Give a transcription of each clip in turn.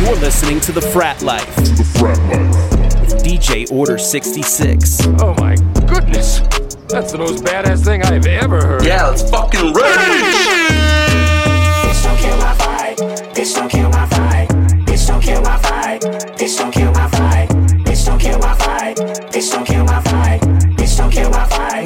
You're listening to The Frat Life. The Frat Life. With DJ Order 66. Oh my goodness. That's the most badass thing I've ever heard. Yeah, let's fucking rage. Bitch don't kill my vibe. Bitch don't kill my vibe. Bitch don't kill my vibe. Bitch don't kill my vibe. Bitch don't kill my vibe. Bitch don't kill my vibe.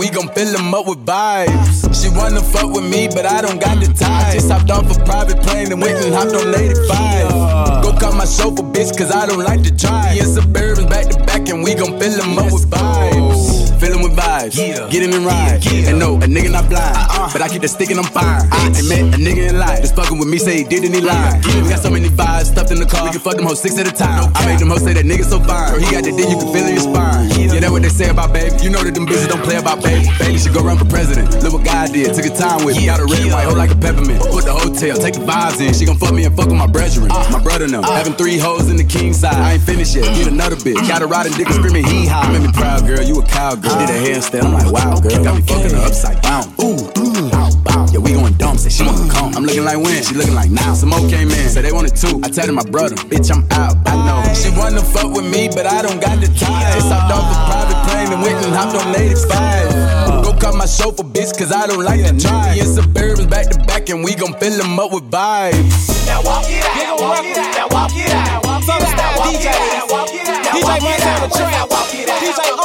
We gon' fill them up with vibes. She wanna fuck with me, but I don't got the time. Just hopped off a private plane and went and hopped on 85. Go cut my chauffeur, bitch, cause I don't like to drive. Me and Suburbans back to back, and we gon' fill them up with vibes. Fill them with vibes, yeah. get in and ride. Yeah. And no, a nigga not blind, uh-uh. but I keep the stick and I'm fire. I ain't met a nigga in life. Just fucking with me, say he did and he lied. Yeah. We got so many vibes stuffed in the car. We can fuck them hoes six at a time. I made them hoes say that nigga so fine. Bro, he got the dick, you can feel in your spine. Yeah, that's what they say about baby. You know that them bitches don't play about baby. Baby should go run for president. Look what God did. Took a time with me. Got a red white hoe like a peppermint. Put the hotel, take the vibes in. She gon' fuck me and fuck with my brethren. my brother them. Having three hoes in the king side. I ain't finished yet. Get another bitch. Got a riding dick and screaming hee haw. Made me proud, girl. You a cowgirl. She did a handstand. I'm like, wow, girl. Got me fucking her upside down. Ooh, ooh, bow, bow. Yeah, we going dumb. Say she wanna mm. come. I'm looking like when? She looking like now. Some more came in. Say they wanted two. I tell them my brother, bitch, I'm out. I know. She wanna fuck with me, but I don't got the time. Just hopped off a private plane and went and hopped on 85. Go cut my chauffeur, bitch, cause I don't like to drive. Me and Suburbans back to back, and we gon' fill them up with vibes. Now walk it out. Walk it out. Now walk it out. Walk it out. Now walk it out. Now walk it out. Now DJ walk it Montana out. Trap. Walk it out. DJ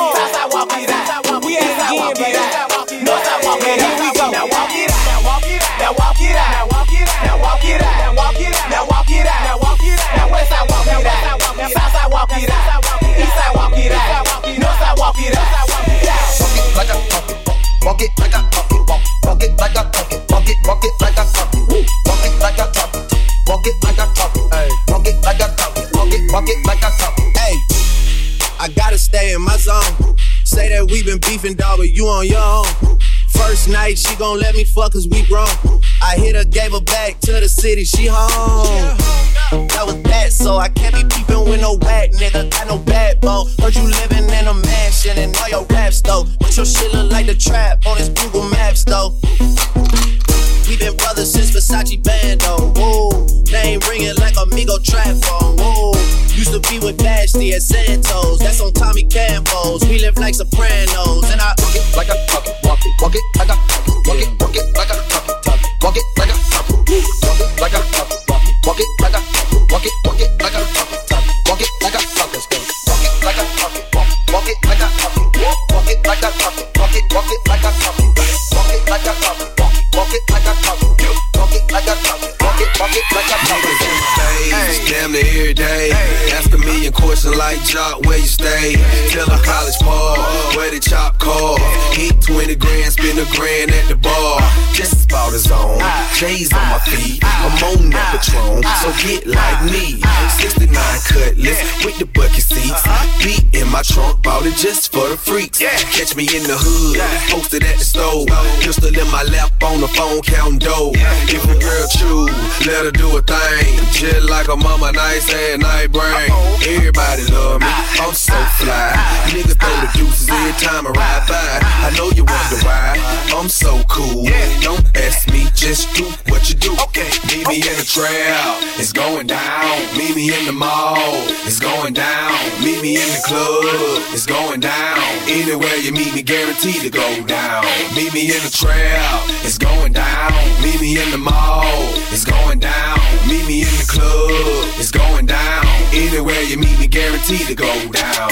it like I talk walk, walk it like I talk walk it, walk it like talk walk it like I talk walk it like talk walk it like talk walk it, walk it like talk. Hey, I gotta stay in my zone. Say that we been beefing, dog, but you on your own. First night, she gon' let me fuck cause we grown. I hit her, gave her back to the city, she home. That was that, so I can't be peeping with no whack nigga. Got no backbone. Heard you living in a mansion and all your raps though. But your shit look like the trap on this Google Maps though. We been brothers since Versace Bando. Whoa, name ringing like Amigo trap phone. Whoa, used to be with Vashti at Santos. That's on Tommy Campos. We live like Sopranos, and I Walk it like I talk it, walk it, walk it like I talk it, walk it, walk it like I talk it, talk it, walk it like I talk it, walk it like I talk it, walk it, like I talk it, walk it, walk it like I talk it, talk it, walk it like I talk it, walk it like I talk it, walk it like I talk it, walk it like I talk it, walk it, walk it like I talk it, it, like I talk walk it like I talk walk it, walk it like talk it. Damn near every day. Ask a million questions like Joc, where you stay? Tell a college ball, where the chop call. Hit 20 grand, spend a grand at the bar. Just about his own. J's on my feet, I'm on that Patron, so get like me. 69 cutlass with the bucket seats. Beat in my trunk, bought it just for the freaks. Catch me in the hood, posted at the stove. Pistol in my lap on the phone, counting dough. If a girl choose, let her do a thing. Just like a mama, nice and night brain. Everybody love me, I'm so fly. Niggas throw the deuces every time I ride by. I know you wonder why, I'm so cool. Don't ask me, just do what you do. Meet me in the trail, it's going down. Meet me in the mall, it's going down. Meet me in the club, it's going down. Anywhere you meet me, guaranteed to go down. Meet me in the trail, it's going down. Meet me in the mall, it's going down. Meet me in the club, it's going down. Anywhere you meet me, guaranteed to go down.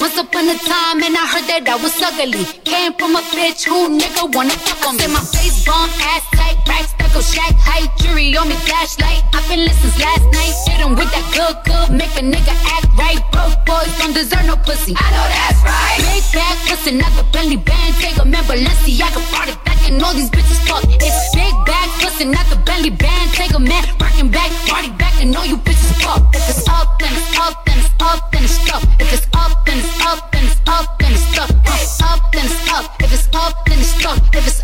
Once upon a time, and I heard that I was ugly. Came from a bitch who nigga wanna fuck on me. My face bomb, ass tight, rack speckle, shack height, jury on me, flashlight. I've been listening last night. Hit 'em with that good, good, make a nigga act right. Broke boys don't deserve no pussy. I know that's right. Big bag, pussy, not the Bentley band. Take a man, Balenciaga, brought it back, and all these bitches fuck. It's big pussy, not the Bentley band. Take a man, working back, party back, and all you bitches fuck. If it's up, then it's up, then it's up, then it's stuff. If it's up, then it's up, then it's up, then it's stuff. If it's up, then it's up. If it's up, then it's stuff. If it's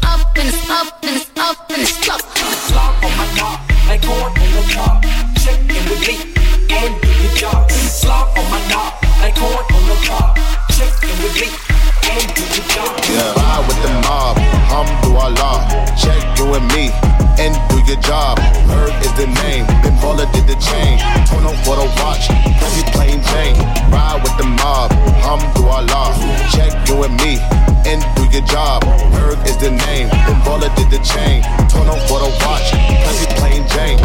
job. Ferg is the name. Ben Baller did the chain. Torn up for the watch. Pussy plain Jane. Ride with the mob. Hum do Allah. Check you and me. And do your job. Ferg is the name. Ben Baller did the chain. Torn up for the watch. Pussy plain Jane.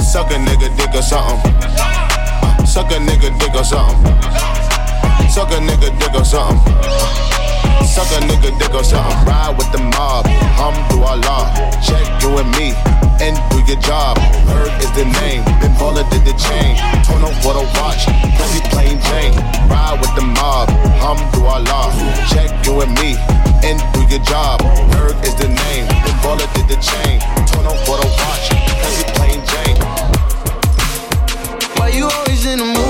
Suck a nigga dick or something. Uh, suck a nigga dick or something. Suck a nigga dick or something. Suck a nigga dick or something. Ride with the mob. Hum do Allah. Check you and me. And do your job. Ferg is the name. Ben Baller did the chain. Torn up for the watch. Pussy plain Jane. Ride with the mob. Hum do Allah. Check you and me. And do your job. Ferg is the name. Ben Baller did the chain. Torn up for the watch. Pussy plain Jane. Why you always in the mood?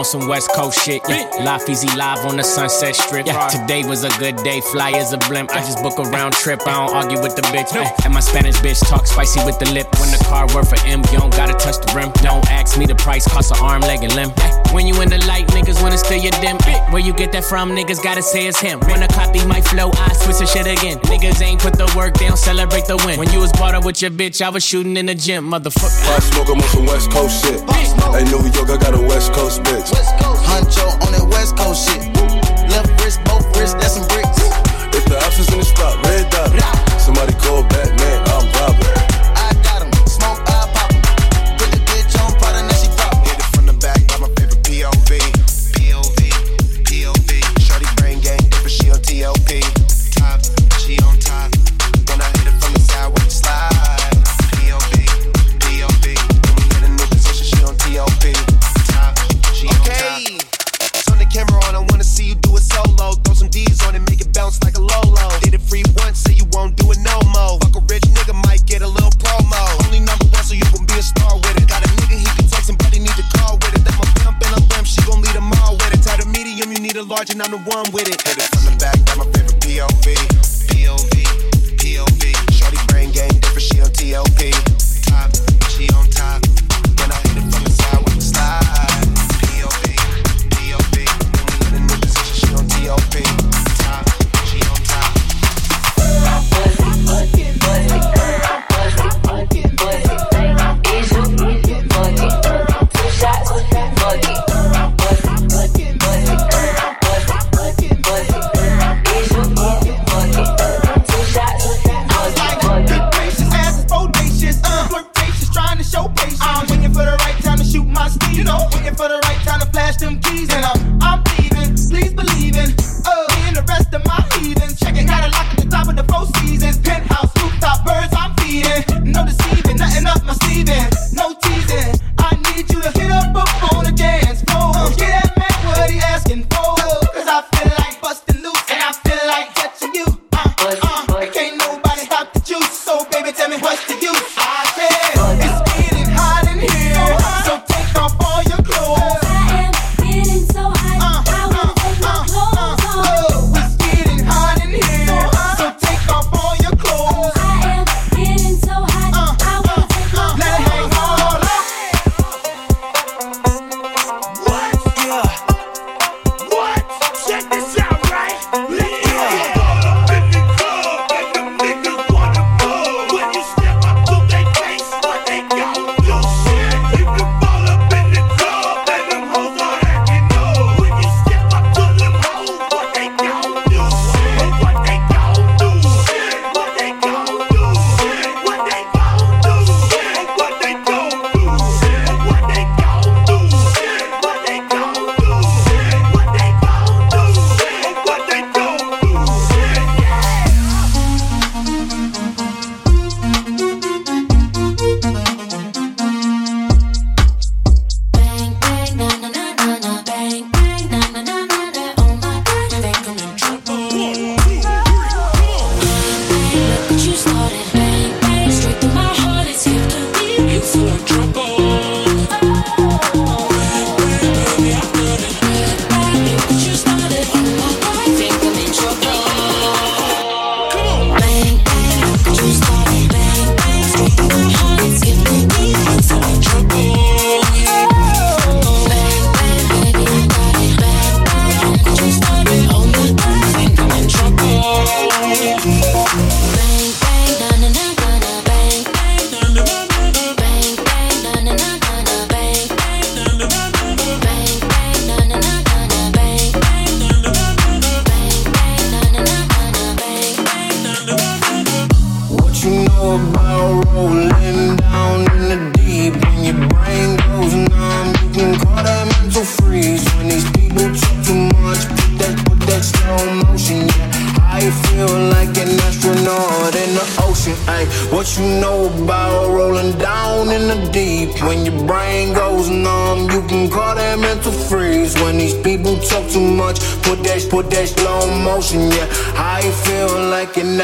On some West Coast shit. Yeah. Life easy live on the Sunset Strip. Yeah. Today was a good day. Fly as a blimp. I just book a round trip. I don't argue with the bitch. No. And my Spanish bitch talk spicy with the lip. When the car worth for M, you don't gotta touch the rim. Don't ask me the price, cost an arm, leg, and limb. When you in the light, niggas wanna steal your dim. Where you get that from, niggas gotta say it's him. Wanna copy my flow, I switch the shit again. Niggas ain't put the work, they don't celebrate the win. When you was brought up with your bitch, I was shooting in the gym, motherfucker. Pop smoke, on some West Coast shit. Hey, New York, I got a West Coast bitch. Honcho on that West Coast shit.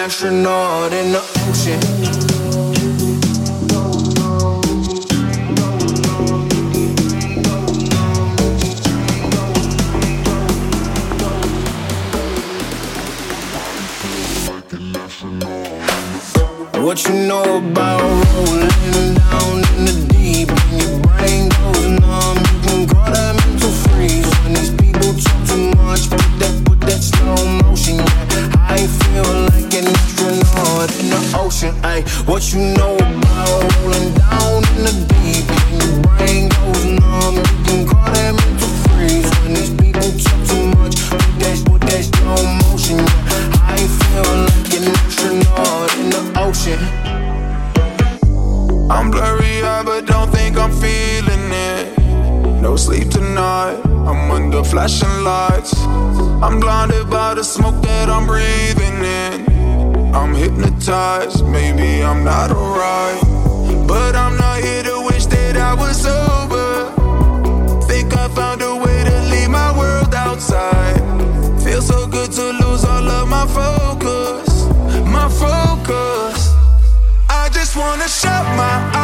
astronaut in the ocean. What you know about rolling down in the deep? caution. Ay, what you know about rolling down in the deep and your brain goes numb. You can call that mental freeze when these people talk too much. Put that, put that slow motion. Yeah. I feel like an astronaut in the ocean. I'm blurry eyed, but don't think I'm feeling it. No sleep tonight. I'm under flashing lights. I'm blinded by the smoke that I'm breathing in. I'm hypnotized, maybe I'm not alright. But I'm not here to wish that I was sober. Think I found a way to leave my world outside. Feels so good to lose all of my focus. My focus. I just wanna shut my eyes.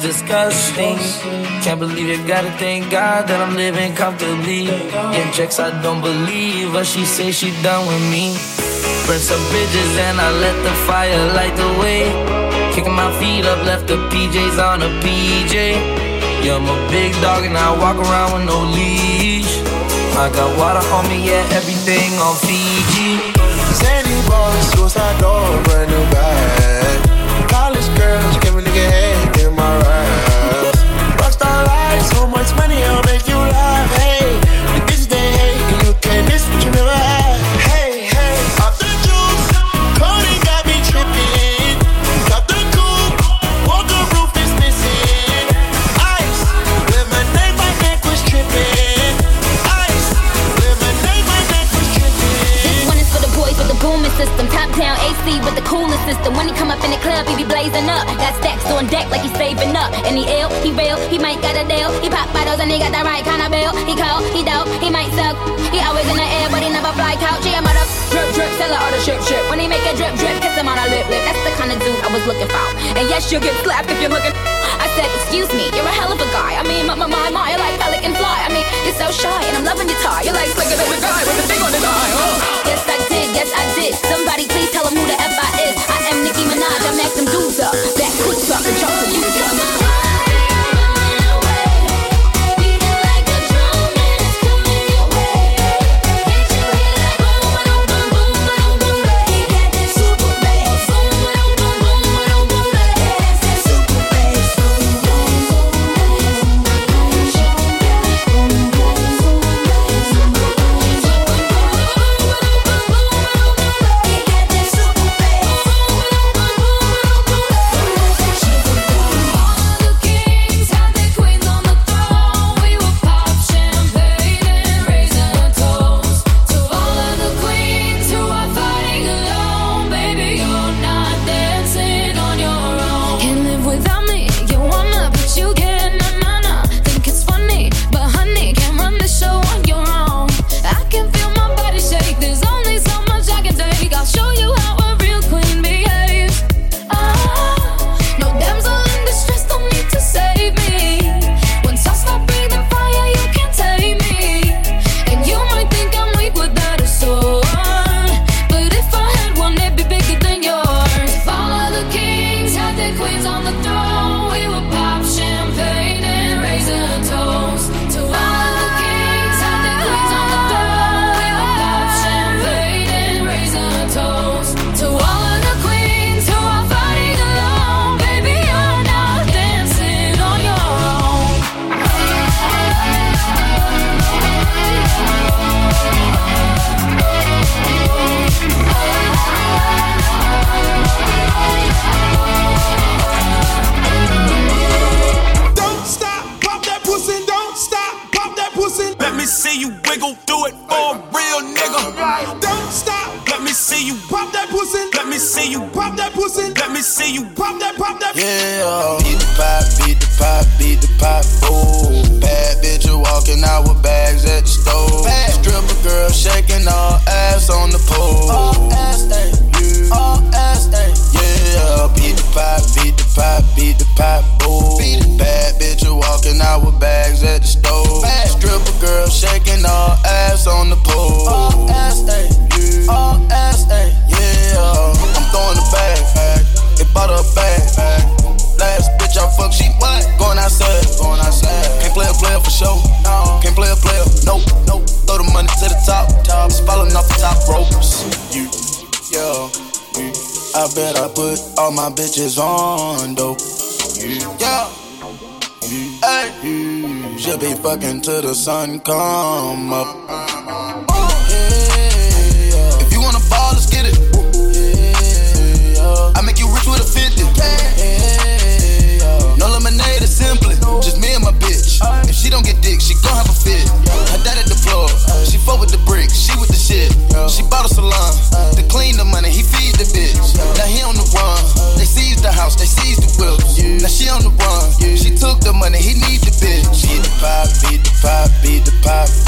Disgusting. Can't believe it, gotta thank God that I'm living comfortably. In checks, I don't believe her, she say she done with me. Burn some bridges and I let the fire light the way. Kicking my feet up, left the PJs on a PJ. Yeah, I'm a big dog and I walk around with no leash. I got water on me, yeah, everything on Fiji. Sandy boys, suicide door, brand new up he be blazing up. Got stacks on deck like he's saving up. And he ill, he real, he might got a deal. He pop bottles and he got the right kind of bill. He cold, he dope, he might suck. He always in the air, but he never fly couch. He a mother drip drip, sell her all the ship ship. When he make a drip drip, kiss him on a lip lip. That's the kind of dude I was looking for. And yes, you'll get slapped if you're looking. I said, excuse me, you're a hell of a guy. I mean, my my my, my you're like pelican fly. I mean, you're so shy, and I'm loving your tie. You're like slicker than the guy with the thing on his eye. Oh. Yes, I did, yes, I did. Somebody please tell him who the F I is. I am Nicki Minaj, I max them dudes up. Back coops up and jump the all my bitches on though. Yeah. Hey, she'll be fucking till the sun come up. Yeah. If you wanna ball, let's get it. Yeah. I make you rich with a 50. No lemonade, it's simply just me and my bitch. If she don't get dick, she gon' have a fit. Her dad at the floor, she fuck with the bricks, she with the shit. She bought a salon to clean the money, he feed the bitch. Now he on the money, he need the bitch. Beat the pop, beat the pop, beat the pop,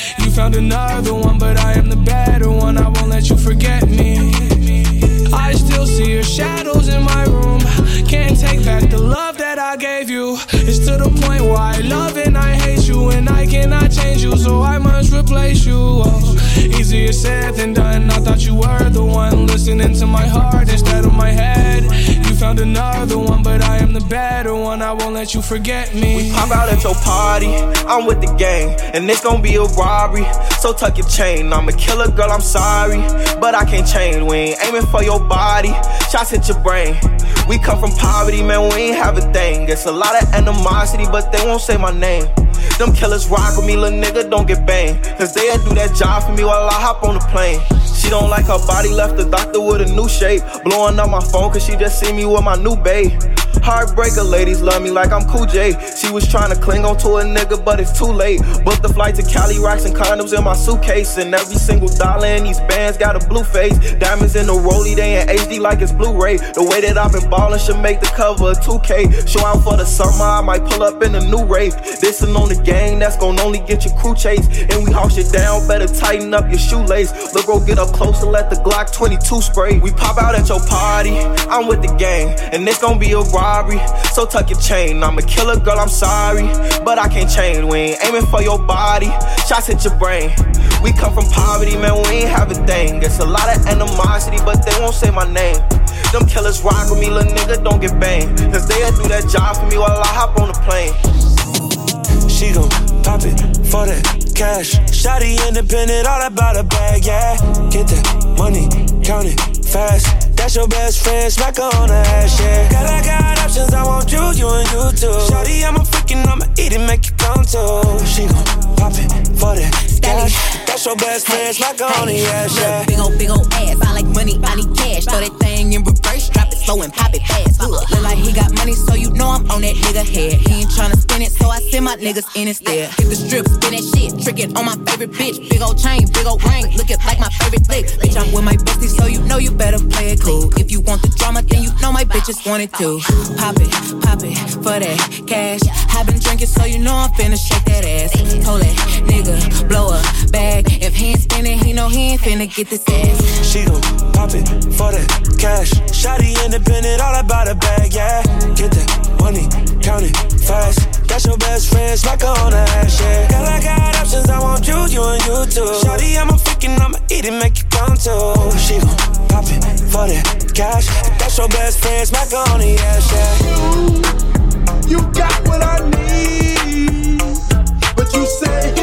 Found another one, but I am the better one. I won't let you forget me. I still see your shadows in my room. Can't take back the love that I gave you. It's to the point where I love and I hate you, and I cannot change you, so I must replace you. Oh, easier said than done. I thought you were the one listening to my heart instead of my head. You found another one, but I am the better one. I won't let you forget me. We pop out at your party, I'm with the gang, and it's gonna be a robbery. So tuck your chain, I'm a killer girl, I'm sorry, but I can't change. We ain't aiming for your body, shots hit your brain. We come from poverty, man, we ain't have a thing. It's a lot of animosity, but they won't say my name. Them killers rock with me, little nigga, don't get banged. Cause they'll do that job for me while I hop on the plane. She don't like her body, left the doctor with a new shape. Blowing up my phone cause she just see me with my new babe. Heartbreaker ladies love me like I'm Cool J. She was trying to cling on to a nigga, but it's too late. Booked the flight to Cali, rocks and condoms in my suitcase. And every single dollar in these bands got a blue face. Diamonds in the rollie, they in HD like it's Blu-ray. The way that I've been ballin' should make the cover of 2K. Show out for the summer, I might pull up in a new rave. This'n on the gang, that's gon' only get your crew chase. And we haul shit down, better tighten up your shoelace. Look, bro, get up close and let the Glock 22 spray. We pop out at your party, I'm with the gang, and it's gon' be a So tuck your chain, I'm a killer girl, I'm sorry, but I can't change. We ain't aiming for your body, shots hit your brain. We come from poverty, man, we ain't have a thing. It's a lot of animosity, but they won't say my name. Them killers rock with me, little nigga, don't get banged. Cause they'll do that job for me while I hop on the plane. She gon' pop it for that cash. Shotty independent, all about a bag, yeah. Get that money, count it fast. That's your best friend, smack her on the ass, yeah. Girl, I got options, I want you, you and you too. Shawty, I'm a freaking, I'ma eat it, make you come too. She gon' pop it for that cash. That's your best friend, smack her on the ass, yeah. Big ol' big ol' ass. I like money, I need cash. Throw that thing in reverse, drop it slow and pop it fast. Ugh. Look like he got money, so you know I'm on that nigga head. He ain't tryna spin it, so I send my niggas in instead. Hit the strip, spin that shit, trick it on my favorite bitch. Big ol' chain, big ol' ring, looking like my favorite flick. Bitch, I'm with my bestie, so you know you better play it cool. If you want the drama, then you know my bitches want it too. Pop it, pop it for that cash. i been drinking, so you know I'm finna shake that ass. Told that nigga, blow a bag. If he ain't spinning, he know he ain't finna get this ass. She gon' pop it for that cash. Shotty independent, all about a bag, yeah. Get that money, count it fast. That's your best friend, smack her on the ass, yeah. Girl, I got options, I want you, you and you too. Shotty, I'm a freaking, I'ma eat it, make you come too. She gon' pop it for that cash. That's your best friend, smack her on the ass, yeah. You, You got what I need, but you say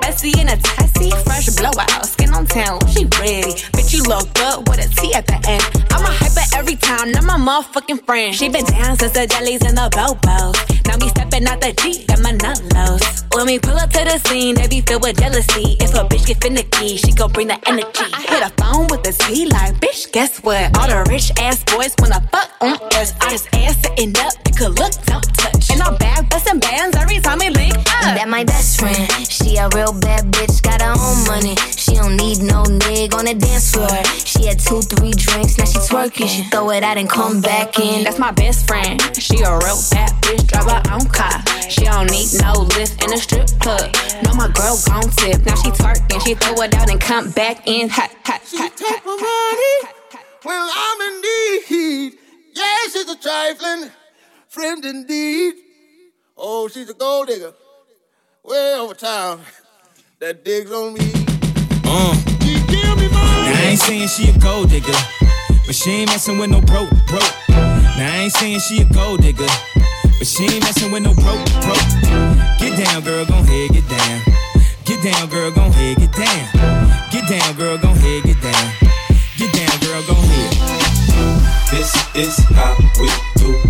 Bestie in a tessie? Fresh blowout, skin on town, she ready. Bitch, you look good with a T at the end. I'm a hyper every time, not my motherfucking friend. She been down since the jellies and the bobos. Now me stepping out the Jeep, got my nut lows. When we pull up to the scene, they be filled with jealousy. If a bitch get finicky, she gon' bring the energy. I hit a phone with a T like, bitch, guess what? All the rich ass boys wanna fuck on us. I just ass sitting up, you could look, don't touch. And I'm back busting bands every time we. That my best friend. She a real bad bitch, got her own money. She don't need no nig on the dance floor. She had two, three drinks, now she twerking. She throw it out and come back in. That's my best friend. She a real bad bitch, drive her own car. She don't need no lift in a strip club. No, my girl gon' tip. Now she twerking, she throw it out and come back in. Hot, hot, hot, Take my money when I'm in need. Yeah, she's a trifling friend indeed. Oh, she's a gold digger. Way over town. That digs on me. Uh. Now I ain't saying she a gold digger, but she ain't messing with no broke, broke. Now I ain't saying she a gold digger, but she ain't messing with no broke, broke. Get down, girl, gon' head, get down. Get down, girl, gon' head, get down. Get down, girl, gon' head, get down. Get down, girl, gon' head. This is how we do.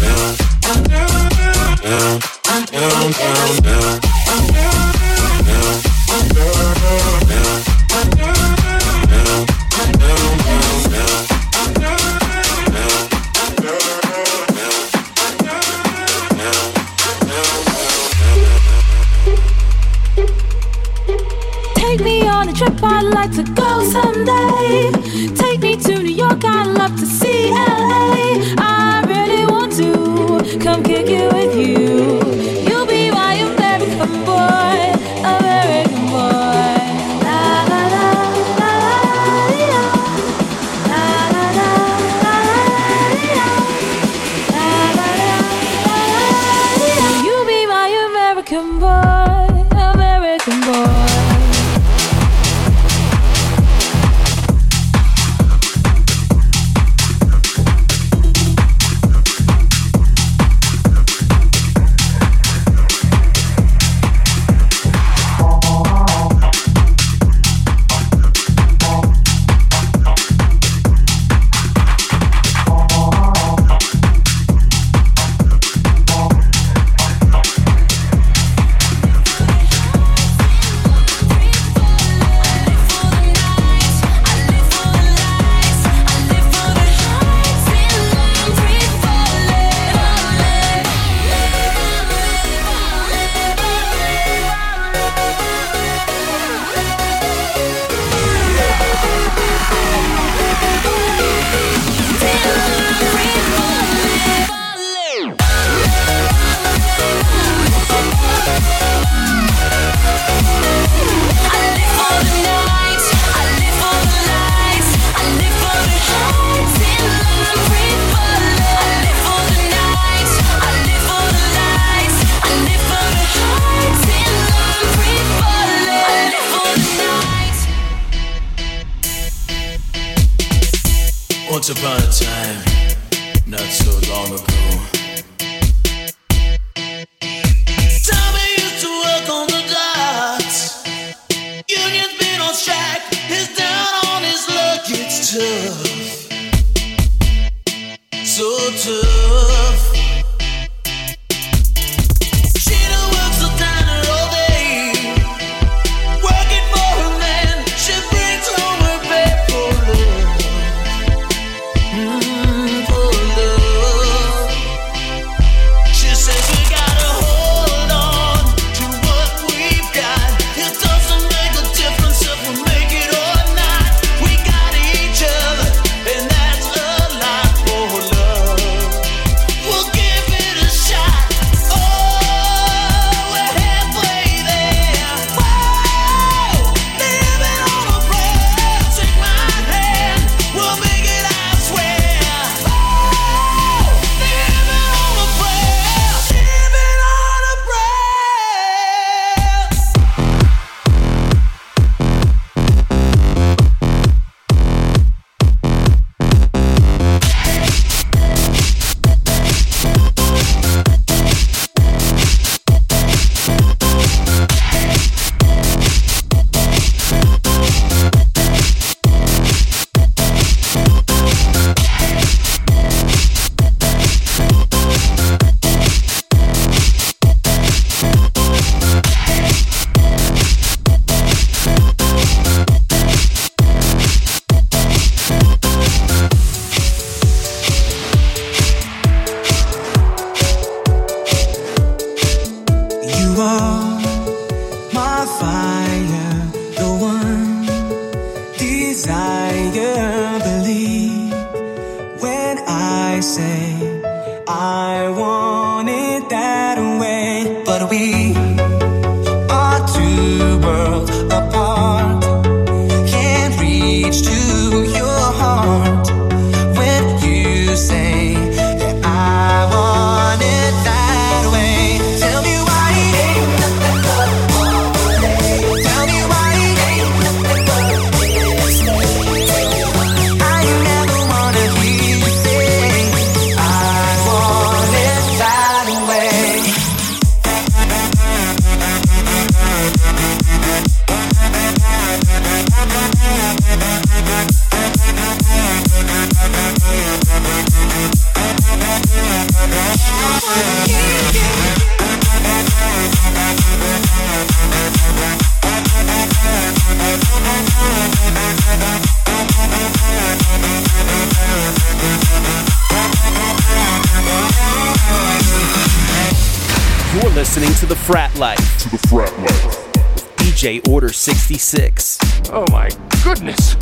Order 66. Oh my goodness.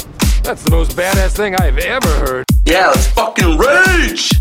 That's the most badass thing I've ever heard. Yeah, let's fucking rage!